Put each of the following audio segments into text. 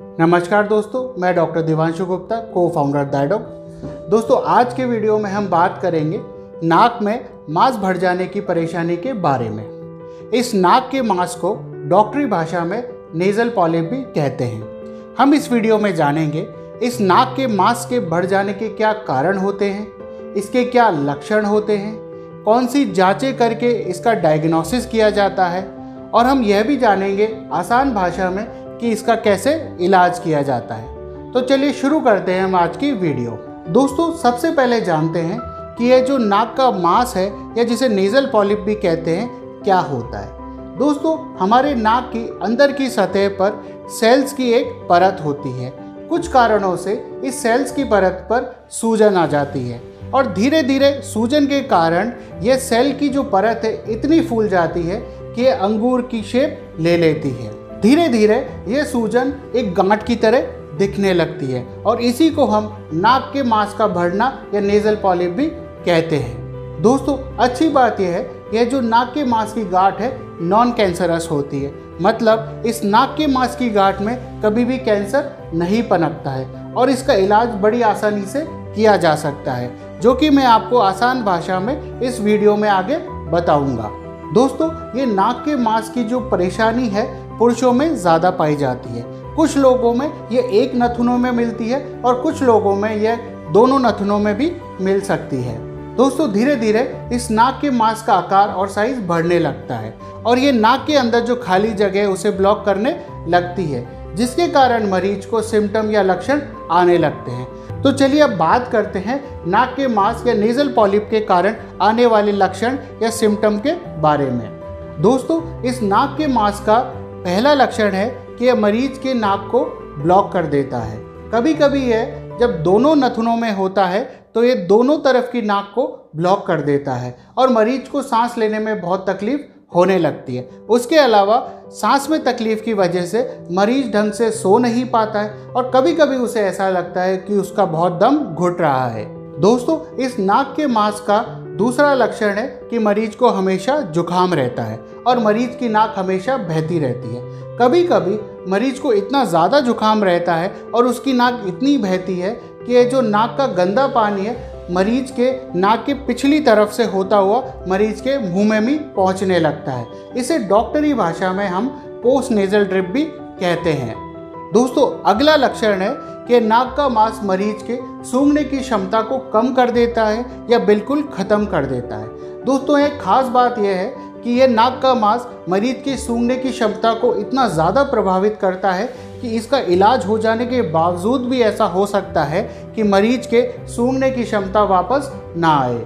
नमस्कार दोस्तों, मैं डॉक्टर दिवांशु गुप्ता को फाउंडर दाइडॉक दोस्तों, आज के वीडियो में हम बात करेंगे नाक में मांस भर जाने की परेशानी के बारे में। इस नाक के मांस को डॉक्टरी भाषा में नेजल पॉलिप भी कहते हैं। हम इस वीडियो में जानेंगे, इस नाक के मांस के बढ़ जाने के क्या कारण होते हैं, इसके क्या लक्षण होते हैं, कौन सी जांचें करके इसका डायग्नोसिस किया जाता है, और हम यह भी जानेंगे आसान भाषा में कि इसका कैसे इलाज किया जाता है। तो चलिए शुरू करते हैं हम आज की वीडियो। दोस्तों, सबसे पहले जानते हैं कि यह जो नाक का मांस है, या जिसे नेजल पॉलिप भी कहते हैं, क्या होता है। दोस्तों, हमारे नाक की अंदर की सतह पर सेल्स की एक परत होती है। कुछ कारणों से इस सेल्स की परत पर सूजन आ जाती है और धीरे धीरे सूजन के कारण यह सेल की जो परत है, इतनी फूल जाती है कि यह अंगूर की शेप ले लेती है। धीरे धीरे ये सूजन एक गांठ की तरह दिखने लगती है और इसी को हम नाक के मांस का भरना या नेजल पॉलिप भी कहते हैं। दोस्तों, अच्छी बात यह है यह जो नाक के मांस की गांठ है नॉन कैंसरस होती है। मतलब इस नाक के मांस की गांठ में कभी भी कैंसर नहीं पनपता है और इसका इलाज बड़ी आसानी से किया जा सकता है, जो कि मैं आपको आसान भाषा में इस वीडियो में आगे बताऊँगा। दोस्तों, ये नाक के मांस की जो परेशानी है पुरुषों में ज़्यादा पाई जाती है। कुछ लोगों में ये एक नथुनों में मिलती है और कुछ लोगों में यह दोनों नथुनों में भी मिल सकती है। दोस्तों धीरे धीरे इस नाक के मांस का आकार और साइज़ बढ़ने लगता है और ये नाक के अंदर जो खाली जगह है, उसे ब्लॉक करने लगती है, जिसके कारण मरीज़ को सिम्टम या लक्षण आने लगते हैं। तो चलिए अब बात करते हैं नाक के मांस या नेजल पॉलिप के कारण आने वाले लक्षण या सिम्टम के बारे में। दोस्तों, इस नाक के मांस का पहला लक्षण है कि यह मरीज़ के नाक को ब्लॉक कर देता है। कभी कभी यह जब दोनों नथुनों में होता है तो ये दोनों तरफ़ की नाक को ब्लॉक कर देता है और मरीज़ को सांस लेने में बहुत तकलीफ़ होने लगती है। उसके अलावा सांस में तकलीफ़ की वजह से मरीज़ ढंग से सो नहीं पाता है और कभी कभी उसे ऐसा लगता है कि उसका बहुत दम घुट रहा है। दोस्तों, इस नाक के मांस का दूसरा लक्षण है कि मरीज़ को हमेशा जुकाम रहता है। और मरीज़ की नाक हमेशा बहती रहती है। कभी कभी मरीज़ को इतना ज़्यादा जुकाम रहता है और उसकी नाक इतनी बहती है कि ये जो नाक का गंदा पानी है, मरीज़ के नाक के पिछली तरफ़ से होता हुआ मरीज़ के मुँह में भी पहुँचने लगता है। इसे डॉक्टरी भाषा में हम पोस्ट नेजल ड्रिप भी कहते हैं। दोस्तों, अगला लक्षण है कि नाक का मांस मरीज़ के सूंघने की क्षमता को कम कर देता है या बिल्कुल ख़त्म कर देता है। दोस्तों, एक खास बात यह है कि यह नाक का मांस मरीज़ की सूंघने की क्षमता को इतना ज़्यादा प्रभावित करता है कि इसका इलाज हो जाने के बावजूद भी ऐसा हो सकता है कि मरीज़ के सूंघने की क्षमता वापस ना आए।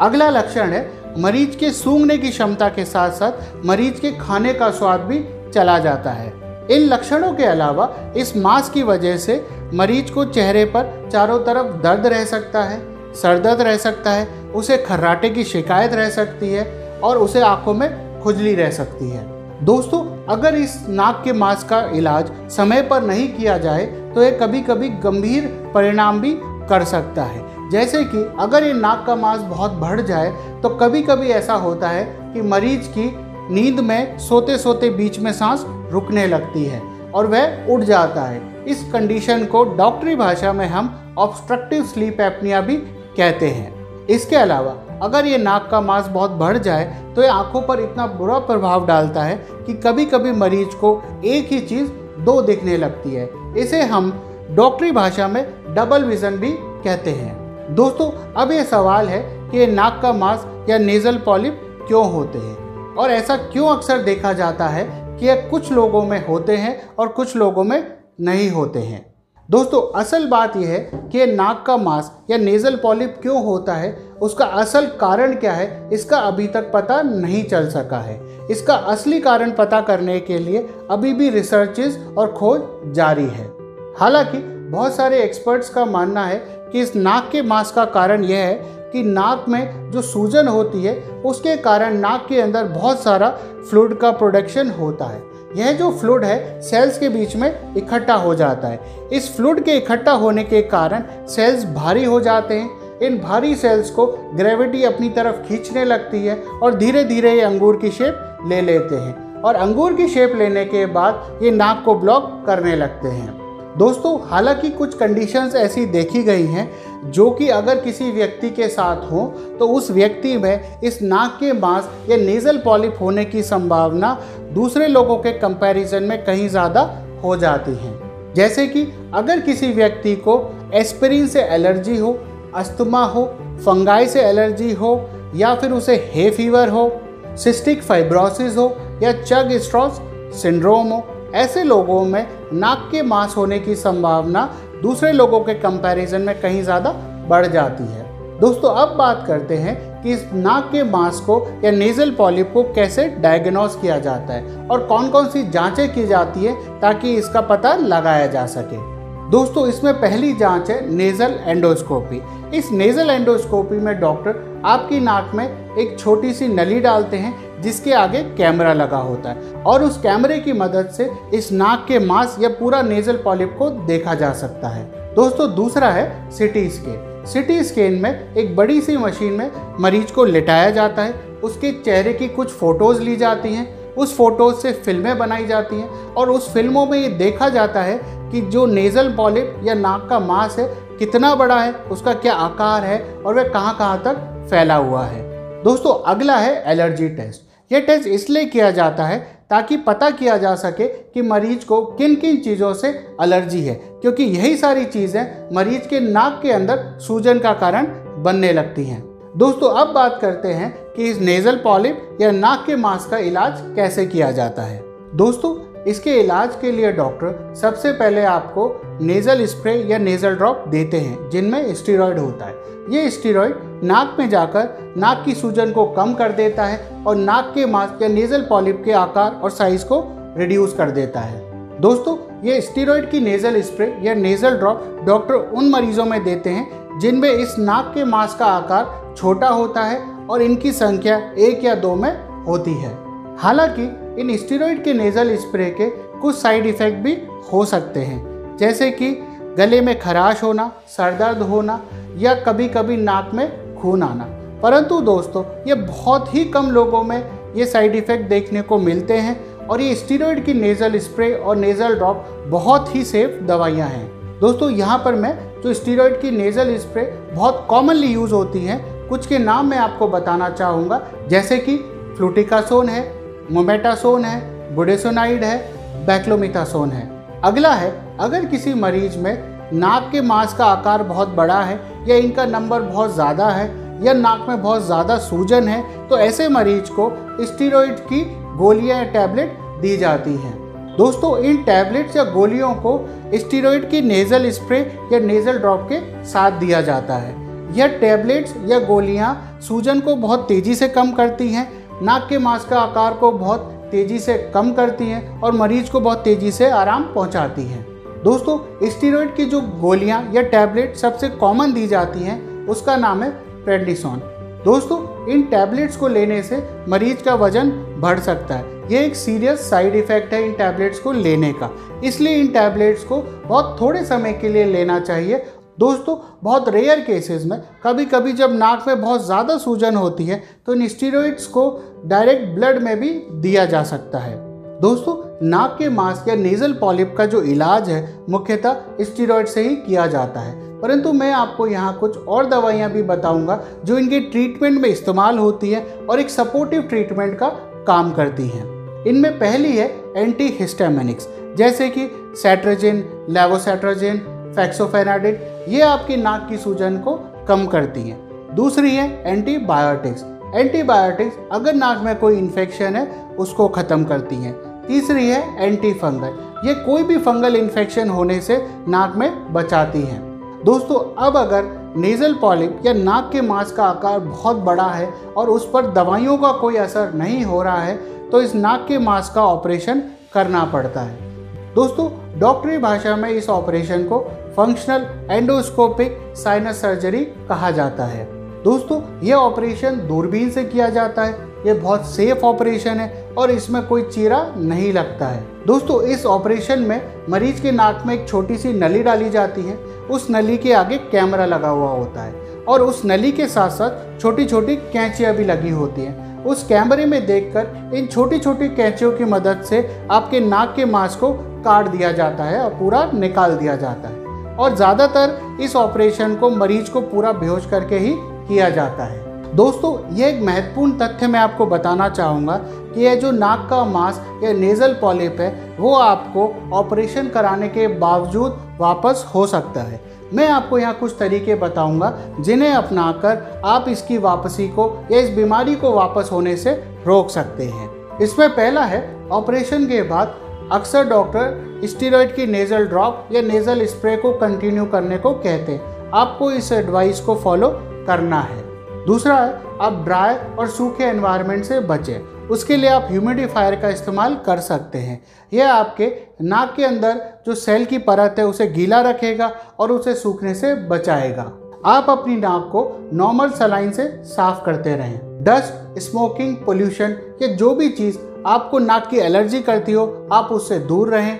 अगला लक्षण है, मरीज़ के सूंघने की क्षमता के साथ साथ मरीज़ के खाने का स्वाद भी चला जाता है। इन लक्षणों के अलावा इस मांस की वजह से मरीज़ को चेहरे पर चारों तरफ़ दर्द रह सकता है, सर दर्द रह सकता है, उसे खर्राटे की शिकायत रह सकती है और उसे आँखों में खुजली रह सकती है। दोस्तों, अगर इस नाक के मांस का इलाज समय पर नहीं किया जाए तो ये कभी कभी गंभीर परिणाम भी कर सकता है। जैसे कि अगर ये नाक का मांस बहुत बढ़ जाए तो कभी कभी ऐसा होता है कि मरीज़ की नींद में सोते सोते बीच में सांस रुकने लगती है और वह उठ जाता है। इस कंडीशन को डॉक्टरी भाषा में हम ऑब्स्ट्रक्टिव स्लीप एपनिया भी कहते हैं। इसके अलावा, अगर ये नाक का मांस बहुत बढ़ जाए तो ये आँखों पर इतना बुरा प्रभाव डालता है कि कभी कभी मरीज़ को एक ही चीज़ दो दिखने लगती है। इसे हम डॉक्टरी भाषा में डबल विजन भी कहते हैं। दोस्तों, अब ये सवाल है कि ये नाक का मांस या नेजल पॉलिप क्यों होते हैं? और ऐसा क्यों अक्सर देखा जाता है कि यह कुछ लोगों में होते हैं और कुछ लोगों में नहीं होते हैं? दोस्तों, असल बात यह है कि नाक का मांस या नेजल पॉलिप क्यों होता है, उसका असल कारण क्या है, इसका अभी तक पता नहीं चल सका है। इसका असली कारण पता करने के लिए अभी भी रिसर्चेस और खोज जारी है। हालाँकि, बहुत सारे एक्सपर्ट्स का मानना है कि इस नाक के मांस का कारण यह है कि नाक में जो सूजन होती है, उसके कारण नाक के अंदर बहुत सारा फ्लूड का प्रोडक्शन होता है। यह जो फ्लूड है सेल्स के बीच में इकट्ठा हो जाता है। इस फ्लूड के इकट्ठा होने के कारण सेल्स भारी हो जाते हैं। इन भारी सेल्स को ग्रेविटी अपनी तरफ़ खींचने लगती है और धीरे धीरे ये अंगूर की शेप ले लेते हैं। और अंगूर की शेप लेने के बाद ये नाक को ब्लॉक करने लगते हैं। दोस्तों, हालाँकि कुछ कंडीशंस ऐसी देखी गई हैं, जो कि अगर किसी व्यक्ति के साथ हो तो उस व्यक्ति में इस नाक के मांस या नेज़ल पॉलिप होने की संभावना दूसरे लोगों के कंपैरिजन में कहीं ज़्यादा हो जाती हैं। जैसे कि अगर किसी व्यक्ति को एस्पिरिन से एलर्जी हो अस्थमा हो फंगाई से एलर्जी हो, या फिर उसे हे फीवर हो सिस्टिक फाइब्रोसिस हो, या चग स्ट्रॉस सिंड्रोम हो, ऐसे लोगों में नाक के मांस होने की संभावना दूसरे लोगों के कंपैरिजन में कहीं ज़्यादा बढ़ जाती है। दोस्तों, अब बात करते हैं कि इस नाक के मांस को या नेजल पॉलिप को कैसे डायग्नोस किया जाता है और कौन कौन सी जांचें की जाती है ताकि इसका पता लगाया जा सके। दोस्तों, इसमें पहली जाँच है नेजल एंडोस्कोपी इस नेजल एंडोस्कोपी में डॉक्टर आपकी नाक में एक छोटी सी नली डालते हैं जिसके आगे कैमरा लगा होता है और उस कैमरे की मदद से इस नाक के मांस या पूरा नेजल पॉलिप को देखा जा सकता है। दोस्तों, दूसरा है सिटी स्कैन सिटी स्कैन में एक बड़ी सी मशीन में मरीज़ को लिटाया जाता है। उसके चेहरे की कुछ फ़ोटोज़ ली जाती हैं। उस फ़ोटोज़ से फ़िल्में बनाई जाती हैं और उस फ़िल्मों में ये देखा जाता है कि जो नेज़ल पॉलिप या नाक का मांस है, कितना बड़ा है, उसका क्या आकार है और वह कहाँ कहाँ तक फैला हुआ है। दोस्तों, अगला है एलर्जी टेस्ट। यह टेस्ट इसलिए किया जाता है ताकि पता किया जा सके कि मरीज़ को किन किन चीज़ों से एलर्जी है, क्योंकि यही सारी चीज़ें मरीज़ के नाक के अंदर सूजन का कारण बनने लगती हैं। दोस्तों, अब बात करते हैं कि इस नेज़ल पॉलिप या नाक के मास्क का इलाज कैसे किया जाता है। दोस्तों इसके इलाज के लिए डॉक्टर सबसे पहले आपको नेज़ल स्प्रे या नेज़ल ड्रॉप देते हैं, जिनमें स्टीरॉयड होता है। ये स्टीरॉयड नाक में जाकर नाक की सूजन को कम कर देता है और नाक के मास्क या नेज़ल पॉलिप के आकार और साइज़ को रिड्यूस कर देता है। दोस्तों, ये स्टीरॉयड की नेज़ल स्प्रे या नेज़ल ड्रॉप डॉक्टर उन मरीजों में देते हैं, जिनमें इस नाक के मास्क का आकार छोटा होता है और इनकी संख्या एक या दो में होती है। हालाँकि इन स्टीरोइड के नेज़ल स्प्रे के कुछ साइड इफ़ेक्ट भी हो सकते हैं। जैसे कि गले में खराश होना, सर दर्द होना या कभी कभी नाक में खून आना। परंतु दोस्तों, ये बहुत ही कम लोगों में ये साइड इफ़ेक्ट देखने को मिलते हैं और ये स्टीरोइड की नेज़ल स्प्रे और नेज़ल ड्रॉप बहुत ही सेफ़ दवाइयाँ हैं। दोस्तों, यहाँ पर मैं जो स्टीरोइड की नेज़ल स्प्रे बहुत कॉमनली यूज़ होती हैं, कुछ के नाम मैं आपको बताना चाहूँगा। जैसे कि फ्लूटिकासोन है मोमेटासोन है, बुडेसोनाइड है, बैक्लोमिथासोन है। अगला है, अगर किसी मरीज़ में नाक के मांस का आकार बहुत बड़ा है या इनका नंबर बहुत ज़्यादा है या नाक में बहुत ज़्यादा सूजन है तो ऐसे मरीज़ को स्टीरोइड की गोलियाँ या टैबलेट दी जाती हैं। दोस्तों, इन टैबलेट्स या गोलियों को स्टीरोइड की नेज़ल स्प्रे या नेज़ल ड्रॉप के साथ दिया जाता है। यह टैबलेट्स या गोलियाँ सूजन को बहुत तेज़ी से कम करती हैं नाक के मांस का आकार को बहुत तेज़ी से कम करती हैं और मरीज़ को बहुत तेज़ी से आराम पहुंचाती हैं। दोस्तों स्टीरोइड की जो गोलियाँ या टैबलेट सबसे कॉमन दी जाती हैं, उसका नाम है प्रेडिसोन दोस्तों, इन टैबलेट्स को लेने से मरीज़ का वज़न बढ़ सकता है। ये एक सीरियस साइड इफ़ेक्ट है इन टैबलेट्स को लेने का। इसलिए इन टैबलेट्स को बहुत थोड़े समय के लिए लेना चाहिए दोस्तों, बहुत रेयर केसेस में कभी कभी जब नाक में बहुत ज़्यादा सूजन होती है तो इन स्टीरोइड्स को डायरेक्ट ब्लड में भी दिया जा सकता है। दोस्तों, नाक के मास्क या नेजल पॉलिप का जो इलाज है, मुख्यतः स्टीरोइड से ही किया जाता है। परंतु मैं आपको यहाँ कुछ और दवाइयाँ भी बताऊँगा, जो इनके ट्रीटमेंट में इस्तेमाल होती है और एक सपोर्टिव ट्रीटमेंट का काम करती हैं। इनमें पहली है एंटी हिस्टामिनिक्स जैसे कि सेट्रोजिन लेवोसेट्रोजिन फैक्सोफेनाडिन ये आपकी नाक की सूजन को कम करती हैं। दूसरी है एंटीबायोटिक्स। एंटीबायोटिक्स अगर नाक में कोई इन्फेक्शन है, उसको ख़त्म करती हैं। तीसरी है एंटी फंगल ये कोई भी फंगल इन्फेक्शन होने से नाक में बचाती हैं। दोस्तों, अब अगर नेज़ल पॉलिप या नाक के मांस का आकार बहुत बड़ा है और उस पर दवाइयों का कोई असर नहीं हो रहा है तो इस नाक के मांस का ऑपरेशन करना पड़ता है। दोस्तों डॉक्टरी भाषा में इस ऑपरेशन को फंक्शनल एंडोस्कोपिक साइनस सर्जरी कहा जाता है। दोस्तों यह ऑपरेशन दूरबीन से किया जाता है। ये बहुत सेफ़ ऑपरेशन है और इसमें कोई चीरा नहीं लगता है। दोस्तों, इस ऑपरेशन में मरीज़ के नाक में एक छोटी सी नली डाली जाती है। उस नली के आगे कैमरा लगा हुआ होता है और उस नली के साथ साथ छोटी छोटी कैंचियाँ भी लगी होती हैं। उस कैमरे में देखकर इन छोटी छोटी कैंचियों की मदद से आपके नाक के मांस को काट दिया जाता है और पूरा निकाल दिया जाता है। और ज़्यादातर इस ऑपरेशन को मरीज़ को पूरा बेहोश करके ही किया जाता है। दोस्तों, ये एक महत्वपूर्ण तथ्य मैं आपको बताना चाहूँगा कि यह जो नाक का मांस, या नेज़ल पॉलिप है, वो आपको ऑपरेशन कराने के बावजूद वापस हो सकता है। मैं आपको यहाँ कुछ तरीके बताऊँगा जिन्हें अपनाकर आप इसकी वापसी को, या इस बीमारी को वापस होने से रोक सकते हैं। इसमें पहला है, ऑपरेशन के बाद अक्सर डॉक्टर स्टीरोइड की नेज़ल ड्रॉप या नेज़ल स्प्रे को कंटिन्यू करने को कहते हैं। आपको इस एडवाइस को फॉलो करना है। दूसरा है आप ड्राई और सूखे एनवायरनमेंट से बचें। उसके लिए आप ह्यूमिडिफायर का इस्तेमाल कर सकते हैं। यह आपके नाक के अंदर जो सेल की परत है, उसे गीला रखेगा और उसे सूखने से बचाएगा। आप अपनी नाक को नॉर्मल सलाइन से साफ़ करते रहें। डस्ट स्मोकिंग पोल्यूशन या जो भी चीज़ आपको नाक की एलर्जी करती हो, आप उससे दूर रहें।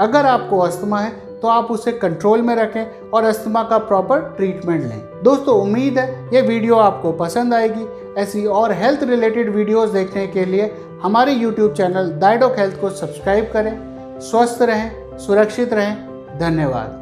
अगर आपको अस्थमा है तो आप उसे कंट्रोल में रखें और अस्थमा का प्रॉपर ट्रीटमेंट लें। दोस्तों, उम्मीद है ये वीडियो आपको पसंद आएगी। ऐसी और हेल्थ रिलेटेड वीडियोस देखने के लिए हमारे यूट्यूब चैनल दाइडोक हेल्थ को सब्सक्राइब करें। स्वस्थ रहें, सुरक्षित रहें। धन्यवाद।